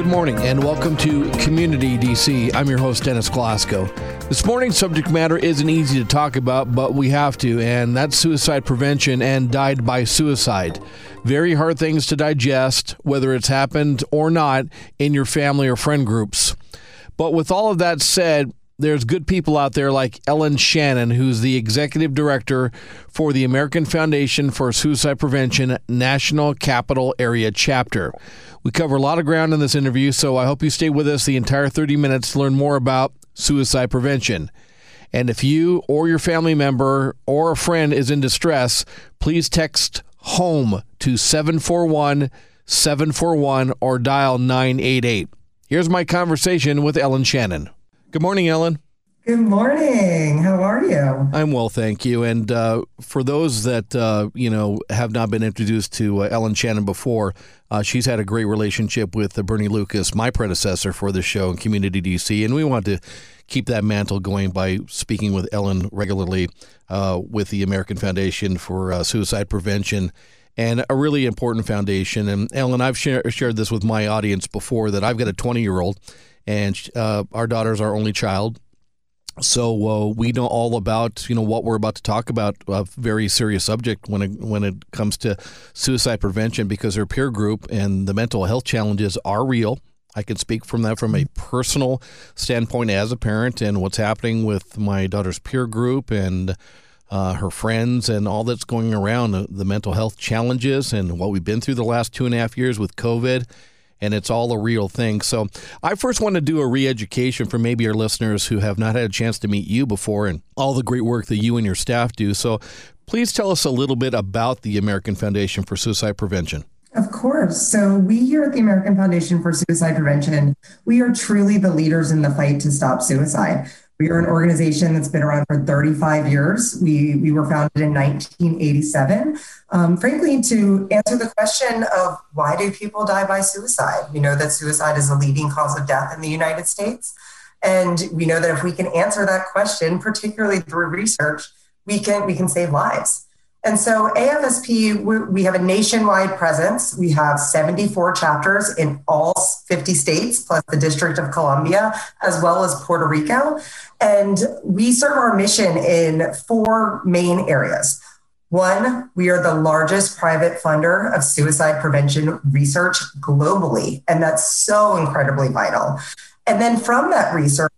Good morning and welcome to Community DC. I'm your host, Dennis Glasgow. This morning's subject matter isn't easy to talk about, but we have to, and that's suicide prevention and died by suicide. Very hard things to digest, whether it's happened or not in your family or friend groups. But with all of that said, there's good people out there like Ellen Shannon, who's the executive director for the American Foundation for Suicide Prevention National Capital Area Chapter. We cover a lot of ground in this interview, so I hope you stay with us the entire 30 minutes to learn more about suicide prevention. And if you or your family member or a friend is in distress, please text HOME to 741 741 or dial 988. Here's my conversation with Ellen Shannon. Good morning, Ellen. Good morning. How are you? I'm well, thank you. And uh, for those that uh, you know have not been introduced to uh, Ellen Shannon before, uh, she's had a great relationship with uh, Bernie Lucas, my predecessor for the show in Community DC, and we want to keep that mantle going by speaking with Ellen regularly uh, with the American Foundation for Suicide Prevention and a really important foundation. And Ellen, I've share, shared this with my audience before that I've got a 20 year old and uh, our daughter's our only child. So uh, we know all about you know what we're about to talk about a very serious subject when it when it comes to suicide prevention because her peer group and the mental health challenges are real. I can speak from that from a personal standpoint as a parent and what's happening with my daughter's peer group and uh, her friends and all that's going around uh, the mental health challenges and what we've been through the last two and a half years with COVID and it's all a real thing. So I first want to do a re-education for maybe our listeners who have not had a chance to meet you before and all the great work that you and your staff do. So please tell us a little bit about the American Foundation for Suicide Prevention. Of course. So we here at the American Foundation for Suicide Prevention, we are truly the leaders in the fight to stop suicide. We are an organization that's been around for 35 years. We, we were founded in 1987, um, frankly, to answer the question of why do people die by suicide? We know that suicide is a leading cause of death in the United States. And we know that if we can answer that question, particularly through research, we can, we can save lives. And so AFSP, we have a nationwide presence. We have 74 chapters in all 50 states, plus the District of Columbia, as well as Puerto Rico. And we serve our mission in four main areas. One, we are the largest private funder of suicide prevention research globally. And that's so incredibly vital. And then from that research,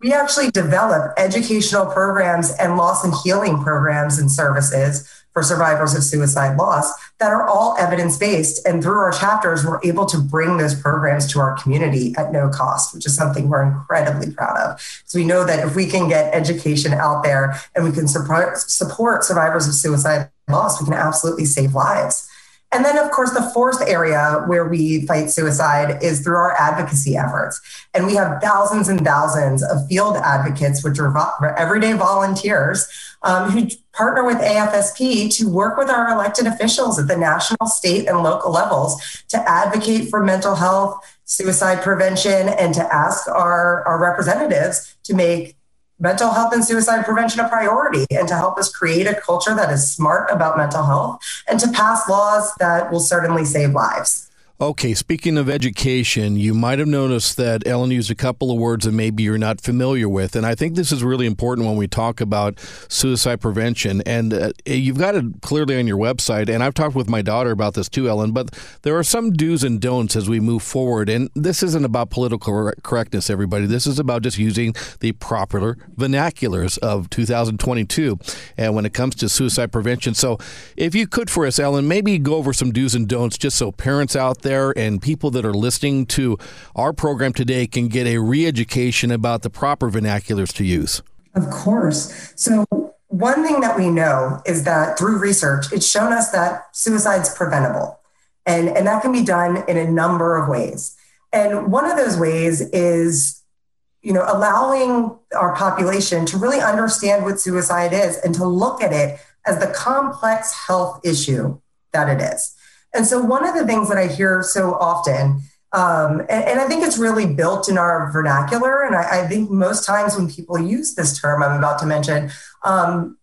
we actually develop educational programs and loss and healing programs and services for survivors of suicide loss that are all evidence based. And through our chapters, we're able to bring those programs to our community at no cost, which is something we're incredibly proud of. So we know that if we can get education out there and we can support, support survivors of suicide loss, we can absolutely save lives. And then, of course, the fourth area where we fight suicide is through our advocacy efforts. And we have thousands and thousands of field advocates, which are everyday volunteers um, who partner with AFSP to work with our elected officials at the national, state, and local levels to advocate for mental health, suicide prevention, and to ask our, our representatives to make mental health and suicide prevention a priority and to help us create a culture that is smart about mental health and to pass laws that will certainly save lives. Okay, speaking of education, you might have noticed that Ellen used a couple of words that maybe you're not familiar with. And I think this is really important when we talk about suicide prevention. And uh, you've got it clearly on your website. And I've talked with my daughter about this too, Ellen. But there are some do's and don'ts as we move forward. And this isn't about political correctness, everybody. This is about just using the proper vernaculars of 2022 and when it comes to suicide prevention. So if you could for us, Ellen, maybe go over some do's and don'ts just so parents out there and people that are listening to our program today can get a re education about the proper vernaculars to use? Of course. So, one thing that we know is that through research, it's shown us that suicide's preventable. And, and that can be done in a number of ways. And one of those ways is, you know, allowing our population to really understand what suicide is and to look at it as the complex health issue that it is. And so, one of the things that I hear so often, um, and, and, I think it's really built in our vernacular, and I, I, think most times when people use this term I'm about to mention, um,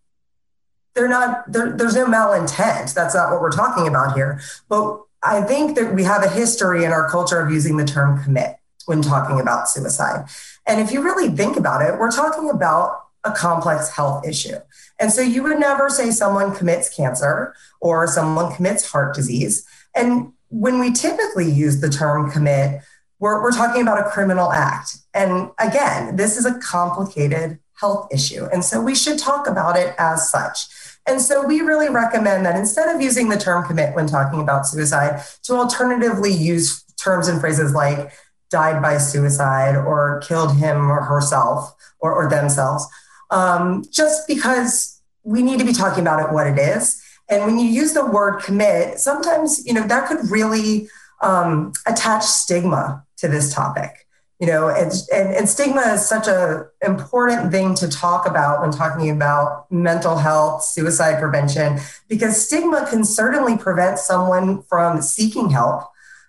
they're not there's no malintent. That's not what we're talking about here. But I think that we have a history in our culture of using the term commit when talking about suicide. And if you really think about it, we're talking about a complex health issue. And so you would never say someone commits cancer or someone commits heart disease. And when we typically use the term commit, we're, we're talking about a criminal act. And again, this is a complicated health issue. And so we should talk about it as such. And so we really recommend that instead of using the term commit when talking about suicide, to alternatively use terms and phrases like died by suicide or killed him or herself or, or themselves, um, just because we need to be talking about it what it is. And when you use the word commit, sometimes, you know, that could really um, attach stigma to this topic you know and, and, and, stigma is such a important thing to talk about when talking about mental health suicide prevention because stigma can certainly prevent someone from seeking help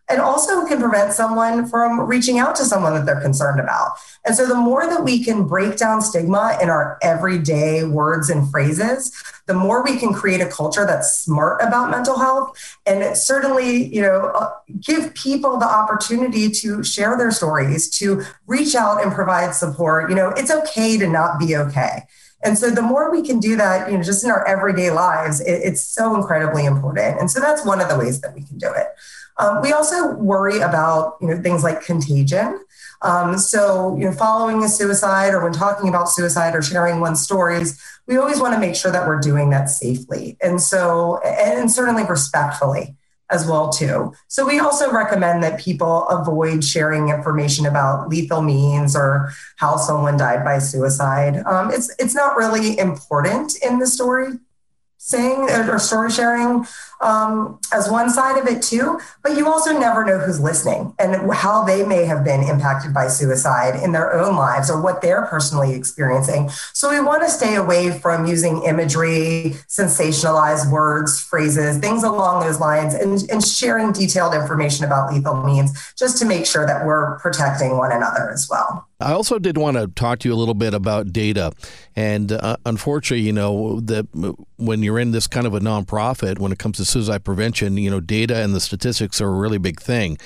and also can prevent someone from reaching out to someone that they're concerned about. And so the more that we can break down stigma in our everyday words and phrases, the more we can create a culture that's smart about mental health and certainly, you know, uh, give people the opportunity to share their stories, to reach out and provide support. You know, it's okay to not be okay. And so the more we can do that, you know, just in our everyday lives, it, it's so incredibly important. And so that's one of the ways that we can do it. Um, we also worry about you know things like contagion. Um, so you know, following a suicide or when talking about suicide or sharing one's stories, we always want to make sure that we're doing that safely and so and certainly respectfully as well too. So we also recommend that people avoid sharing information about lethal means or how someone died by suicide. Um, it's it's not really important in the story saying or story sharing um, as one side of it too but you also never know who's listening and how they may have been impacted by suicide in their own lives or what they're personally experiencing. So we want to stay away from using imagery sensationalized words phrases things along those lines and, and sharing detailed information about lethal means just to make sure that we're protecting one another as well. I also did want to talk to you a little bit about data, and uh, unfortunately, you know that when you're in this kind of a nonprofit, when it comes to suicide prevention, you know, data and the statistics are a really big thing.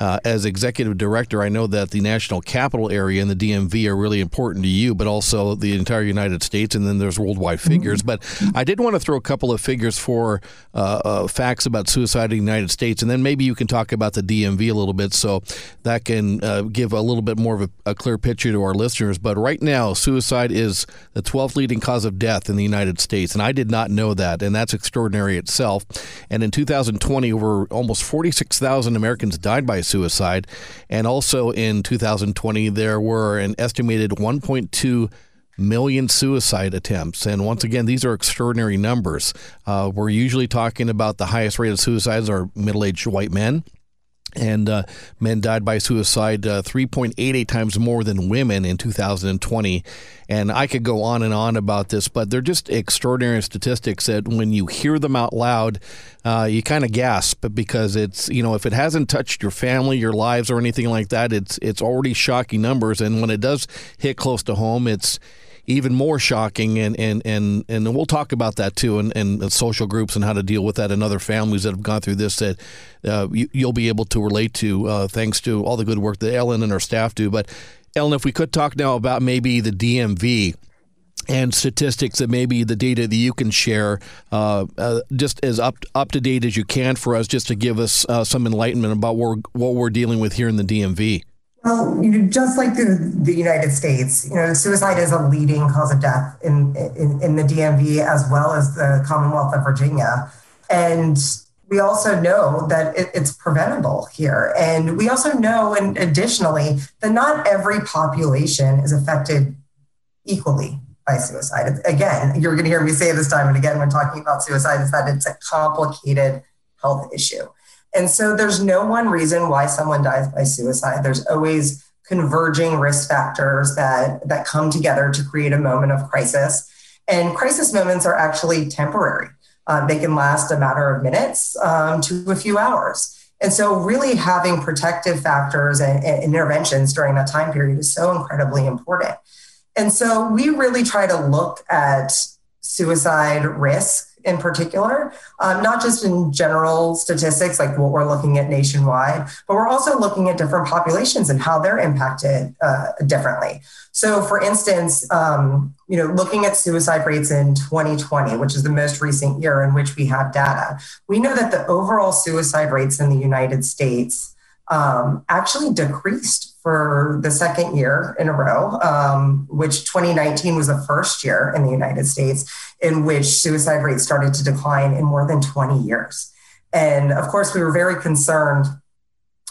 Uh, as executive director, I know that the national capital area and the DMV are really important to you, but also the entire United States, and then there's worldwide figures. Mm-hmm. But I did want to throw a couple of figures for uh, uh, facts about suicide in the United States, and then maybe you can talk about the DMV a little bit, so that can uh, give a little bit more of a, a clear picture to our listeners. But right now, suicide is the 12th leading cause of death in the United States, and I did not know that, and that's extraordinary itself. And in 2020, over almost 46,000 Americans died by suicide. And also in 2020, there were an estimated 1.2 million suicide attempts. And once again, these are extraordinary numbers. Uh, we're usually talking about the highest rate of suicides are middle aged white men and uh, men died by suicide uh, 3.88 times more than women in 2020. And I could go on and on about this, but they're just extraordinary statistics that when you hear them out loud, uh, you kind of gasp because it's you know if it hasn't touched your family, your lives, or anything like that, it's it's already shocking numbers. And when it does hit close to home, it's even more shocking. And, and, and, and we'll talk about that too and, and social groups and how to deal with that and other families that have gone through this that uh, you, will be able to relate to uh, thanks to all the good work that Ellen and her staff do. But Ellen, if we could talk now about maybe the DMV and statistics that maybe the data that you can share uh, uh, just as up up to date as you can for us, just to give us uh, some enlightenment about what we're, what we're dealing with here in the DMV. Well, you know, just like the, the United States, you know, suicide is a leading cause of death in, in, in the DMV as well as the Commonwealth of Virginia. And we also know that it, it's preventable here. And we also know, and additionally, that not every population is affected equally by suicide. Again, you're going to hear me say this time and again when talking about suicide is that it's a complicated health issue. And so there's no one reason why someone dies by suicide. There's always converging risk factors that, that come together to create a moment of crisis. And crisis moments are actually temporary. Uh, they can last a matter of minutes um, to a few hours. And so, really having protective factors and, and, interventions during that time period is so incredibly important. And so, we really try to look at suicide risk in particular, um, not just in general statistics like what we're looking at nationwide, but we're also looking at different populations and how they're impacted uh, differently. So, for instance, um, you know, looking at suicide rates in 2020, which is the most recent year in which we have data, we know that the overall suicide rates in the United States um, actually decreased for the second year in a row, um, which 2019 was the first year in the United States in which suicide rates started to decline in more than 20 years. And of course, we were very concerned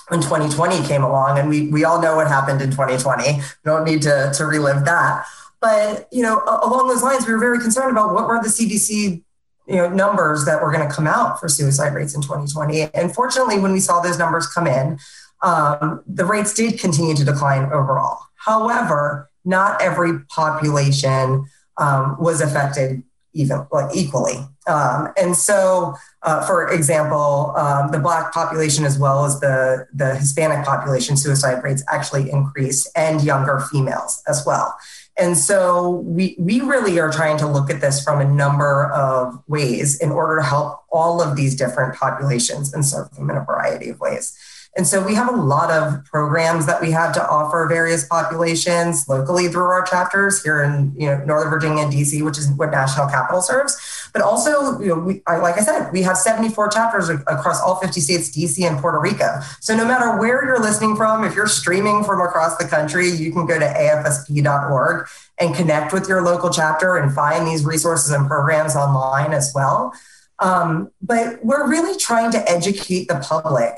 when 2020 came along, and we, we all know what happened in 2020. We don't need to, to relive that. But you know, along those lines, we were very concerned about what were the CDC you know numbers that were going to come out for suicide rates in 2020. And fortunately, when we saw those numbers come in, um, the rates did continue to decline overall. However, not every population um, was affected even like equally. Um, and so, uh, for example, um, the Black population as well as the, the Hispanic population suicide rates actually increased, and younger females as well. And so we, we really are trying to look at this from a number of ways in order to help all of these different populations and serve them in a variety of ways. And so we have a lot of programs that we have to offer various populations locally through our chapters here in you know Northern Virginia and DC, which is what National Capital serves. But also, you know, we, like I said, we have 74 chapters across all 50 states, DC and Puerto Rico. So no matter where you're listening from, if you're streaming from across the country, you can go to afsp.org and connect with your local chapter and find these resources and programs online as well. Um, but we're really trying to educate the public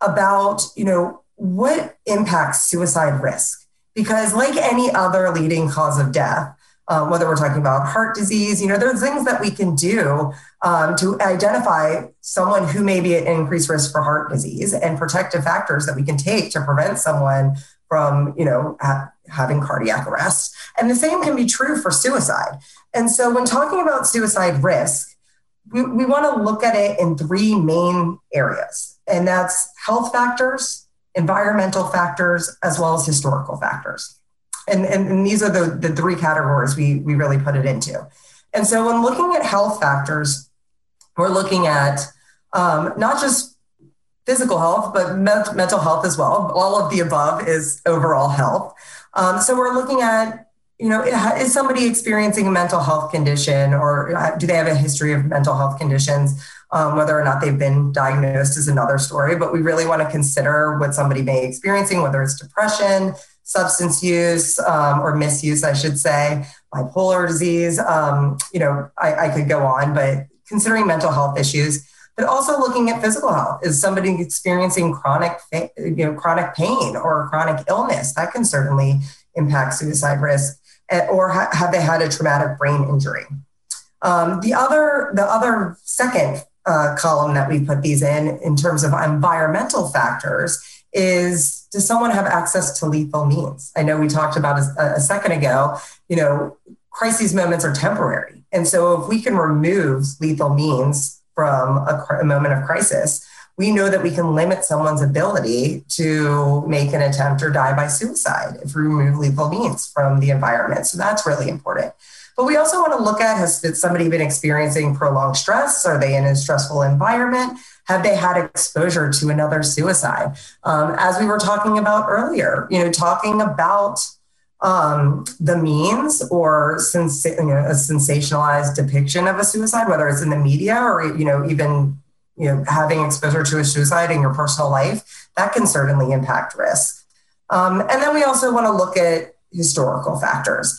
about, you know, what impacts suicide risk? Because like any other leading cause of death, um, whether we're talking about heart disease, you know, there's things that we can do um, to identify someone who may be at increased risk for heart disease and protective factors that we can take to prevent someone from, you know, ha- having cardiac arrest. And the same can be true for suicide. And so when talking about suicide risk, we, we want to look at it in three main areas, and that's health factors, environmental factors, as well as historical factors. And, and, and these are the, the three categories we, we really put it into. And so when looking at health factors, we're looking at um, not just physical health, but mental health as well. All of the above is overall health. Um, so we're looking at you know, is somebody experiencing a mental health condition or uh, do they have a history of mental health conditions? Um, whether or not they've been diagnosed is another story, but we really want to consider what somebody may be experiencing, whether it's depression, substance use um, or misuse, I should say, bipolar disease. Um, you know, I, I could go on, but considering mental health issues, but also looking at physical health. Is somebody experiencing chronic, you know, chronic pain or chronic illness? That can certainly impact suicide risk. Eh, or ha- have they had a traumatic brain injury? Um, the other, the other second uh, column that we put these in, in terms of environmental factors, is does someone have access to lethal means? I know we talked about a, a second ago. You know, crises moments are temporary, and so if we can remove lethal means from a, a moment of crisis, we know that we can limit someone's ability to make an attempt or die by suicide if we remove lethal means from the environment. So that's really important. But we also want to look at has somebody been experiencing prolonged stress? Are they in a stressful environment? Have they had exposure to another suicide? Um, as we were talking about earlier, you know, talking about um, the means or sens- you know, a sensationalized depiction of a suicide, whether it's in the media or you know even you know, having exposure to a suicide in your personal life, that can certainly impact risk. Um, and then we also want to look at historical factors,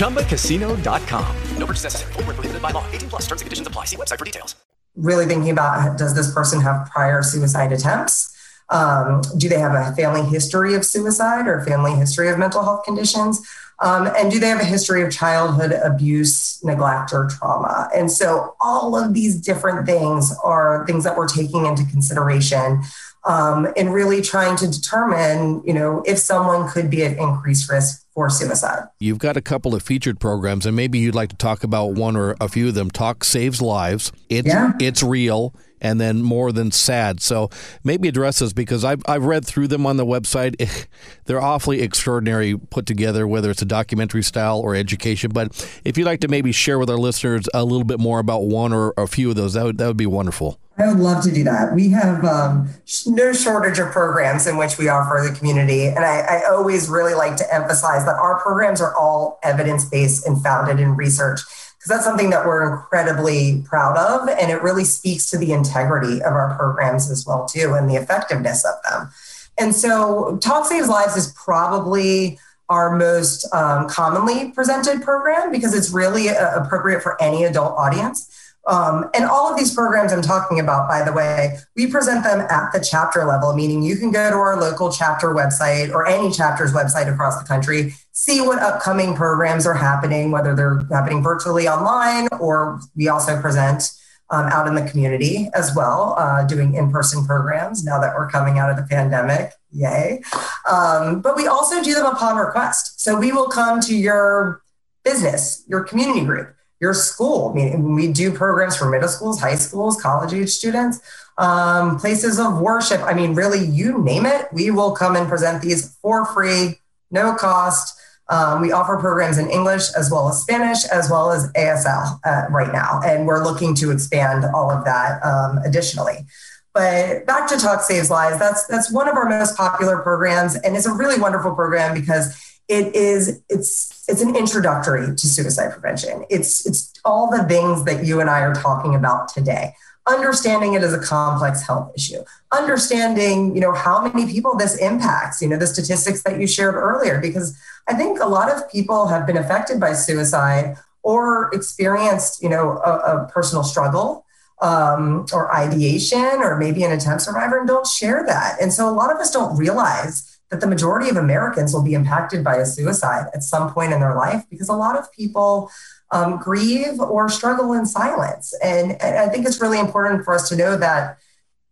ChumbaCasino.com. No purchase necessary. Full prohibited by law. 18 plus terms and conditions apply. See website for details. Really thinking about does this person have prior suicide attempts? Um, do they have a family history of suicide or family history of mental health conditions? Um, and do they have a history of childhood abuse, neglect, or trauma? And so all of these different things are things that we're taking into consideration um, in really trying to determine, you know, if someone could be at increased risk for suicide. You've got a couple of featured programs, and maybe you'd like to talk about one or a few of them. Talk saves lives. It's Yeah. it's real, and then more than sad. So maybe address this because I've I've read through them on the website. They're awfully extraordinary put together, whether it's a documentary style or education. But if you'd like to maybe share with our listeners a little bit more about one or a few of those, that would that would be wonderful. I would love to do that. We have um, no shortage of programs in which we offer the community. And I, I always really like to emphasize that our programs are all evidence based and founded in research, because that's something that we're incredibly proud of. And it really speaks to the integrity of our programs as well, too, and the effectiveness of them. And so Talk Saves Lives is probably our most um, commonly presented program because it's really uh, appropriate for any adult audience. Um, and all of these programs I'm talking about, by the way, we present them at the chapter level, meaning you can go to our local chapter website or any chapter's website across the country, see what upcoming programs are happening, whether they're happening virtually online or we also present um, out in the community as well, uh, doing in person programs now that we're coming out of the pandemic. Yay. Um, but we also do them upon request. So we will come to your business, your community group, your school. I mean, we do programs for middle schools, high schools, college age students, um, places of worship. I mean, really, you name it, we will come and present these for free, no cost. Um, we offer programs in English as well as Spanish, as well as ASL uh, right now. And we're looking to expand all of that um, additionally. But back to Talk Saves Lives, that's that's one of our most popular programs, and it's a really wonderful program because it is it's it's an introductory to suicide prevention. It's it's all the things that you and I are talking about today. Understanding it as a complex health issue, understanding you know how many people this impacts. You know the statistics that you shared earlier, because I think a lot of people have been affected by suicide or experienced you know a, a personal struggle um, or ideation or maybe an attempt survivor and don't share that. And so a lot of us don't realize that the majority of Americans will be impacted by a suicide at some point in their life because a lot of people um, grieve or struggle in silence. And, and I think it's really important for us to know that,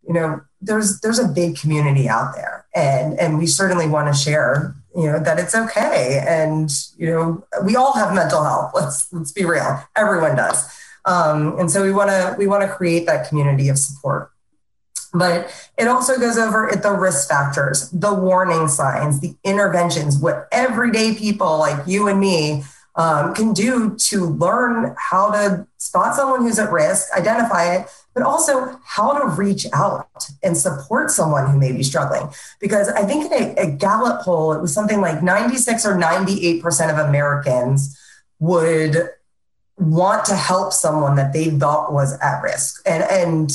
you know, there's there's a big community out there, and and we certainly want to share, you know, that it's okay. And you know, we all have mental health. Let's let's be real. Everyone does. Um, and so we want to we want to create that community of support. But it also goes over at the risk factors, the warning signs, the interventions, what everyday people like you and me um, can do to learn how to spot someone who's at risk, identify it, but also how to reach out and support someone who may be struggling. Because I think in a, a Gallup poll, it was something like 96 or 98% of Americans would want to help someone that they thought was at risk. And and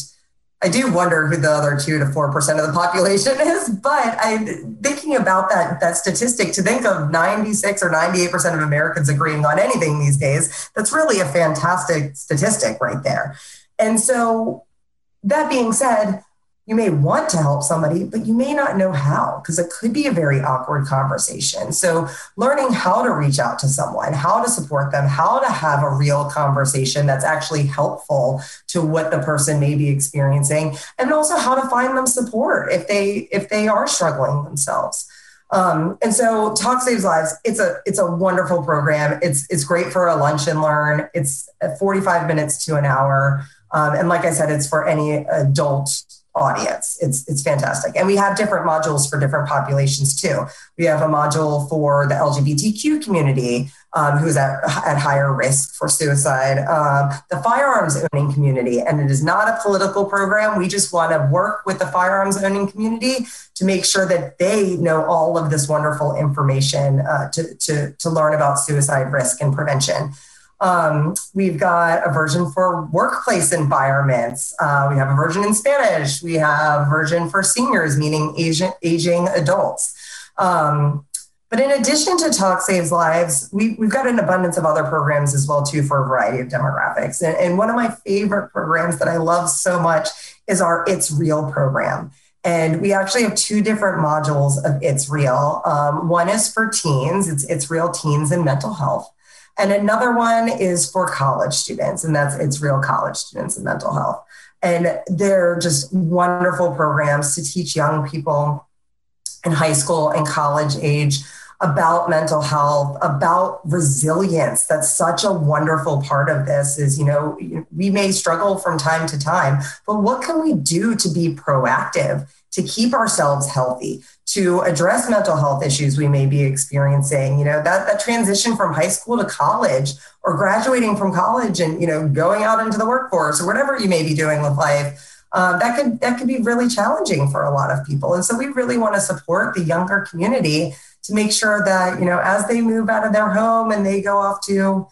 I do wonder who the other two to four percent of the population is. But I'm thinking about that that statistic to think of 96 or 98 percent of Americans agreeing on anything these days, that's really a fantastic statistic right there. And so that being said, you may want to help somebody, but you may not know how because it could be a very awkward conversation. So, learning how to reach out to someone, how to support them, how to have a real conversation that's actually helpful to what the person may be experiencing, and also how to find them support if they if they are struggling themselves. Um, and so Talk Saves Lives, it's a it's a wonderful program. It's it's great for a lunch and learn. It's 45 minutes to an hour. Um, and like I said, it's for any adult audience. It's it's fantastic. And we have different modules for different populations too. We have a module for the LGBTQ community um, who's at, at higher risk for suicide, um, the firearms owning community. And it is not a political program. We just want to work with the firearms owning community to make sure that they know all of this wonderful information uh, to, to, to learn about suicide risk and prevention. Um, we've got a version for workplace environments. Uh, we have a version in Spanish. We have a version for seniors, meaning aging, aging adults. Um, but in addition to Talk Saves Lives, we, have got an abundance of other programs as well too for a variety of demographics. And, and one of my favorite programs that I love so much is our It's Real program. And we actually have two different modules of It's Real. Um, one is for teens, it's It's Real Teens and Mental Health. And another one is for college students, and that's It's Real College Students and Mental Health. And they're just wonderful programs to teach young people in high school and college age about mental health, about resilience. That's such a wonderful part of this is, you know, we may struggle from time to time, but what can we do to be proactive, to keep ourselves healthy, to address mental health issues we may be experiencing? You know, that, that transition from high school to college or graduating from college and, you know, going out into the workforce or whatever you may be doing with life. Uh, that could that could be really challenging for a lot of people, and so we really want to support the younger community to make sure that, you know, as they move out of their home and they go off to,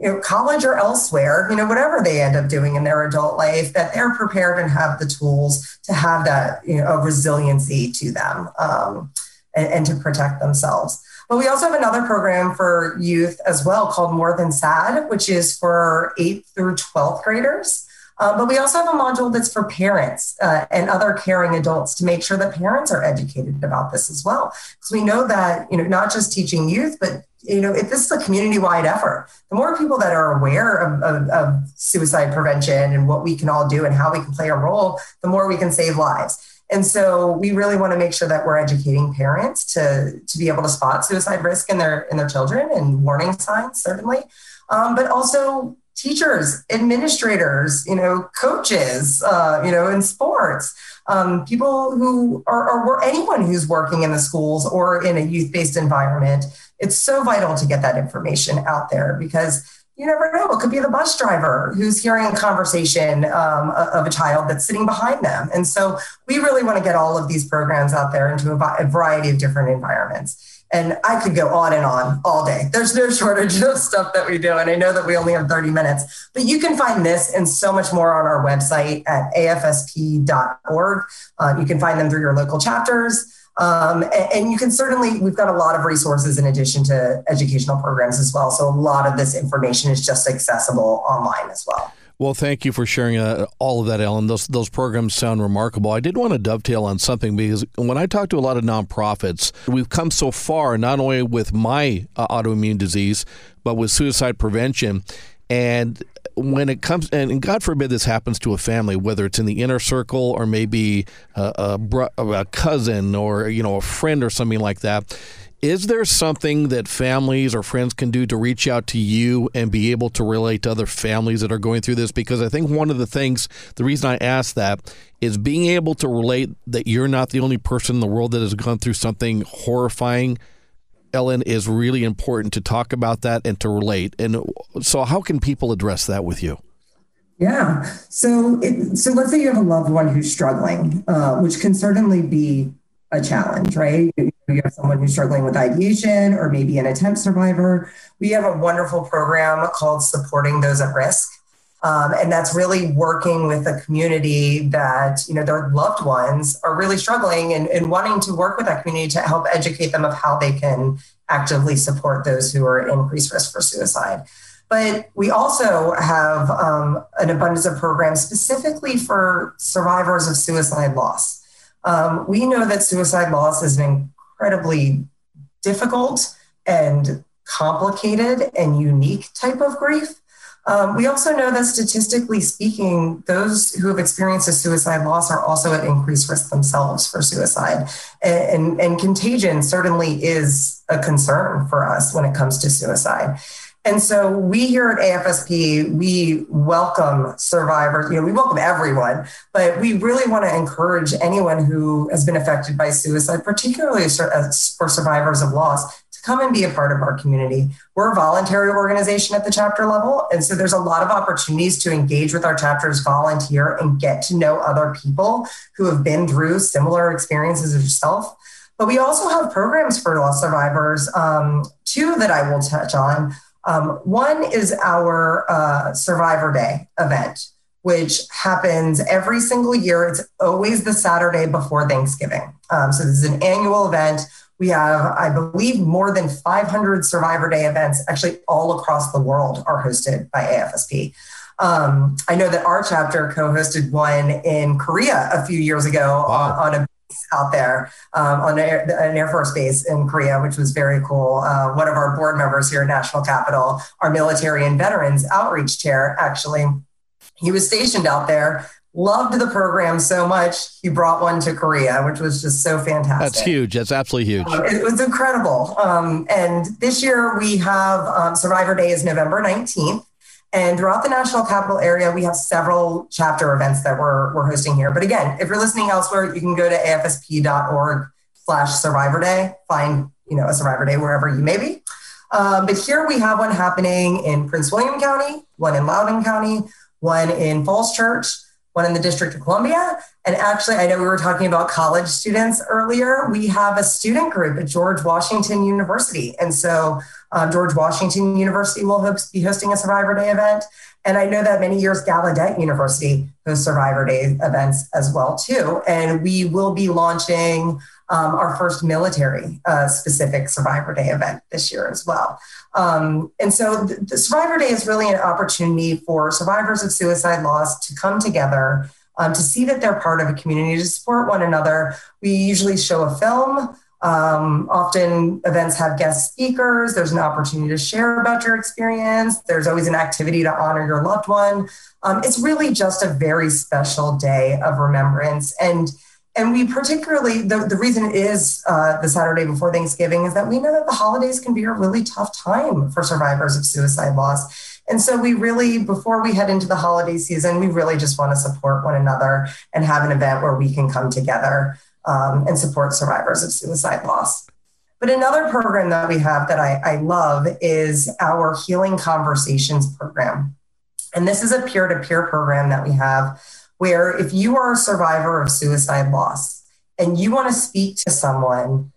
you know, college or elsewhere, you know, whatever they end up doing in their adult life, that they're prepared and have the tools to have that, you know, resiliency to them um, and, and to protect themselves. But we also have another program for youth as well called More Than Sad, which is for eighth through 12th graders. Uh, but we also have a module that's for parents uh, and other caring adults to make sure that parents are educated about this as well. Because we know that, you know, not just teaching youth, but you know, if this is a community-wide effort, the more people that are aware of, of, of suicide prevention and what we can all do and how we can play a role, the more we can save lives. And so we really want to make sure that we're educating parents to, to be able to spot suicide risk in their in their children and warning signs, certainly. Um, but also teachers, administrators, you know, coaches, uh, you know, in sports, um, people who are, or anyone who's working in the schools or in a youth-based environment. It's so vital to get that information out there because you never know. It could be the bus driver who's hearing a conversation um, of a child that's sitting behind them. And so we really want to get all of these programs out there into a, variety of different environments. And I could go on and on all day. There's no shortage of stuff that we do. And I know that we only have 30 minutes, but you can find this and so much more on our website at afsp.org. Uh, you can find them through your local chapters. Um, and, and, you can certainly, we've got a lot of resources in addition to educational programs as well. So a lot of this information is just accessible online as well. Well, thank you for sharing uh, all of that, Ellen. Those those programs sound remarkable. I did want to dovetail on something because when I talk to a lot of nonprofits, we've come so far not only with my uh, autoimmune disease, but with suicide prevention. And when it comes, and God forbid this happens to a family, whether it's in the inner circle or maybe uh, a, a, a cousin or you know a friend or something like that is there something that families or friends can do to reach out to you and be able to relate to other families that are going through this? Because I think one of the things, the reason I ask that is being able to relate that you're not the only person in the world that has gone through something horrifying. Ellen is really important to talk about that and to relate. And so, how can people address that with you? Yeah. So, it, so let's say you have a loved one who's struggling, uh, which can certainly be a challenge, right? You have someone who's struggling with ideation or maybe an attempt survivor. We have a wonderful program called Supporting Those at Risk. Um, and that's really working with a community that, you know, their loved ones are really struggling and, and wanting to work with that community to help educate them of how they can actively support those who are increased risk for suicide. But we also have um, an abundance of programs specifically for survivors of suicide loss. Um, we know that suicide loss is an incredibly difficult and complicated and unique type of grief. Um, we also know that statistically speaking, those who have experienced a suicide loss are also at increased risk themselves for suicide. And, and, and contagion certainly is a concern for us when it comes to suicide. And so we here at AFSP, we welcome survivors, you know, we welcome everyone, but we really want to encourage anyone who has been affected by suicide, particularly for survivors of loss, to come and be a part of our community. We're a voluntary organization at the chapter level. And so there's a lot of opportunities to engage with our chapters, volunteer, and get to know other people who have been through similar experiences as yourself. But we also have programs for loss survivors, um, two that I will touch on. Um, one is our uh, Survivor Day event, which happens every single year. It's always the Saturday before Thanksgiving. Um, so this is an annual event. We have, I believe, more than 500 Survivor Day events, actually all across the world, are hosted by AFSP. Um, I know that our chapter co-hosted one in Korea a few years ago wow. on, on, a base out there um, on air, an Air Force base in Korea, which was very cool. Uh, one of our board members here at National Capital, our military and veterans outreach chair, actually, he was stationed out there. Loved the program so much, he brought one to Korea, which was just so fantastic. That's huge. That's absolutely huge. Um, it was incredible. Um, and this year we have um, Survivor Day is November 19th. And throughout the national capital area, we have several chapter events that we're, we're hosting here. But again, if you're listening elsewhere, you can go to afsp.org slash survivor day, find, you know, a survivor day wherever you may be. Um, but here we have one happening in Prince William County, one in Loudoun County, one in Falls Church, one in the District of Columbia. And actually, I know we were talking about college students earlier. We have a student group at George Washington University. And so um, George Washington University will host, be hosting a Survivor Day event. And I know that many years Gallaudet University hosts Survivor Day events as well too. And we will be launching um, our first military uh, specific Survivor Day event this year as well. Um, and so the, the, Survivor Day is really an opportunity for survivors of suicide loss to come together, um, to see that they're part of a community, to support one another. We usually show a film. Um, often events have guest speakers. There's an opportunity to share about your experience. There's always an activity to honor your loved one. Um, it's really just a very special day of remembrance. And and we particularly the, the reason it is uh, the saturday before thanksgiving is that we know that the holidays can be a really tough time for survivors of suicide loss and so we really before we head into the holiday season we really just want to support one another and have an event where we can come together um, and support survivors of suicide loss. But another program that we have that I, I love is our Healing Conversations program. And this is a peer to peer program that we have where if you are a survivor of suicide loss and you want to speak to someone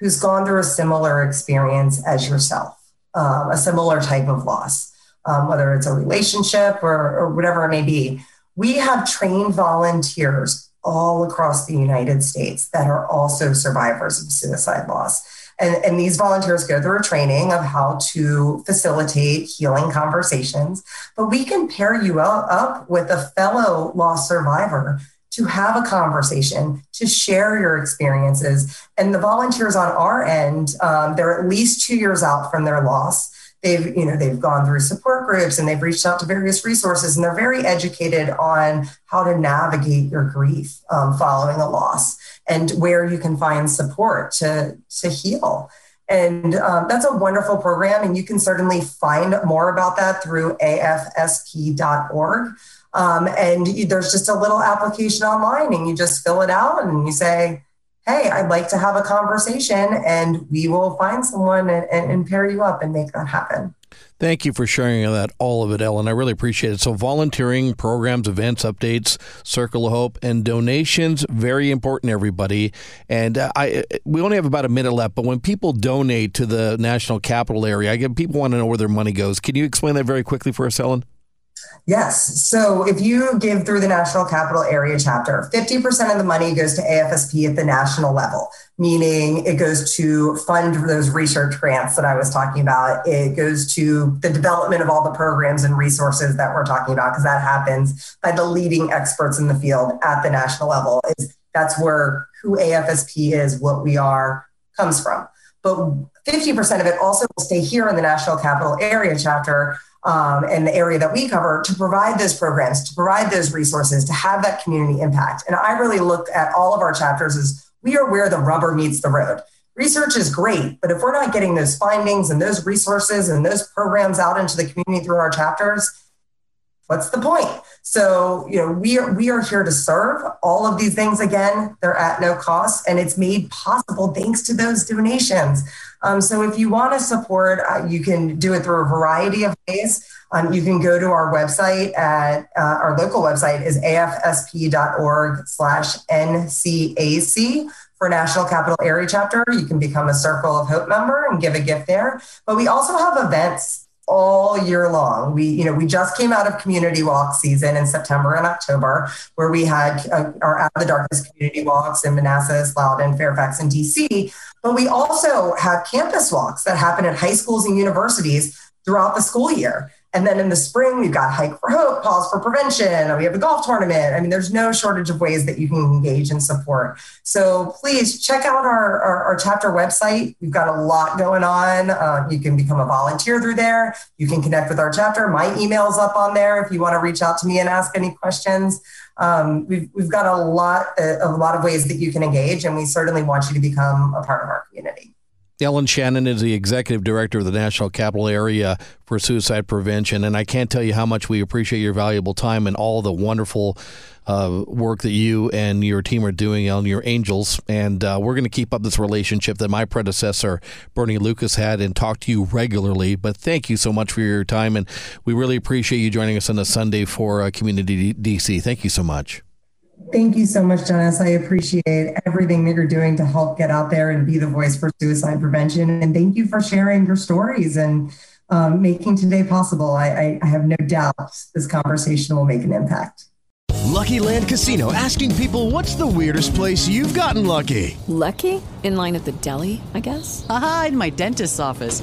who's gone through a similar experience as yourself, um, a similar type of loss, um, whether it's a relationship or, or whatever it may be, we have trained volunteers all across the United States that are also survivors of suicide loss. And, and, these volunteers go through a training of how to facilitate healing conversations. But we can pair you up with a fellow loss survivor to have a conversation, to share your experiences. And the volunteers on our end, um, they're at least two years out from their loss they've you know they've gone through support groups and they've reached out to various resources and they're very educated on how to navigate your grief um, following a loss and where you can find support to to heal. And um, that's a wonderful program and you can certainly find more about that through afsp.org um, and there's just a little application online and you just fill it out and you say hey, I'd like to have a conversation, and we will find someone and, and, and, pair you up and make that happen. Thank you for sharing that, all of it, Ellen. I really appreciate it. So, volunteering, programs, events, updates, Circle of Hope, and donations, very important, everybody. And uh, I, we only have about a minute left, but when people donate to the national capital area, I get people want to know where their money goes. Can you explain that very quickly for us, Ellen? Yes. So if you give through the National Capital Area chapter, 50% of the money goes to AFSP at the national level, meaning it goes to fund those research grants that I was talking about. It goes to the development of all the programs and resources that we're talking about, because that happens by the leading experts in the field at the national level. It's, that's where who AFSP is, what we are, comes from. But 50% of it also will stay here in the National Capital Area chapter um, and the area that we cover to provide those programs, to provide those resources, to have that community impact. And I really look at all of our chapters as we are where the rubber meets the road. Research is great, but if we're not getting those findings and those resources and those programs out into the community through our chapters, what's the point? So, you know, we are we are here to serve. All of these things again, they're at no cost and it's made possible thanks to those donations. Um, so if you want to support, uh, you can do it through a variety of ways. Um, you can go to our website at uh, our local website is afsp.org slash ncac for National Capital Area Chapter. You can become a Circle of Hope member and give a gift there. But we also have events all year long. We, you know, we just came out of community walk season in September and October, where we had uh, our Out of the Darkness community walks in Manassas, Loudoun, Fairfax, and DC. But we also have campus walks that happen at high schools and universities throughout the school year. And then in the spring, we've got Hike for Hope, Pause for Prevention, we have a golf tournament. I mean, there's no shortage of ways that you can engage and support. So please check out our, our, our chapter website. We've got a lot going on. Uh, you can become a volunteer through there. You can connect with our chapter. My email's up on there if you want to reach out to me and ask any questions. Um, we've, we've got a lot, a, a lot of ways that you can engage, and we certainly want you to become a part of our community. Ellen Shannon is the executive director of the National Capital Area for Suicide Prevention, and I can't tell you how much we appreciate your valuable time and all the wonderful uh, work that you and your team are doing on your angels. And uh, we're going to keep up this relationship that my predecessor, Bernie Lucas, had and talk to you regularly. But thank you so much for your time, and we really appreciate you joining us on a Sunday for uh, Community DC. Thank you so much. Thank you so much, Dennis. I appreciate everything that you're doing to help get out there and be the voice for suicide prevention. And thank you for sharing your stories and um, making today possible. I, I, I have no doubt this conversation will make an impact. Lucky Land Casino asking people what's the weirdest place you've gotten lucky? Lucky? In line at the deli, I guess? Aha, in my dentist's office.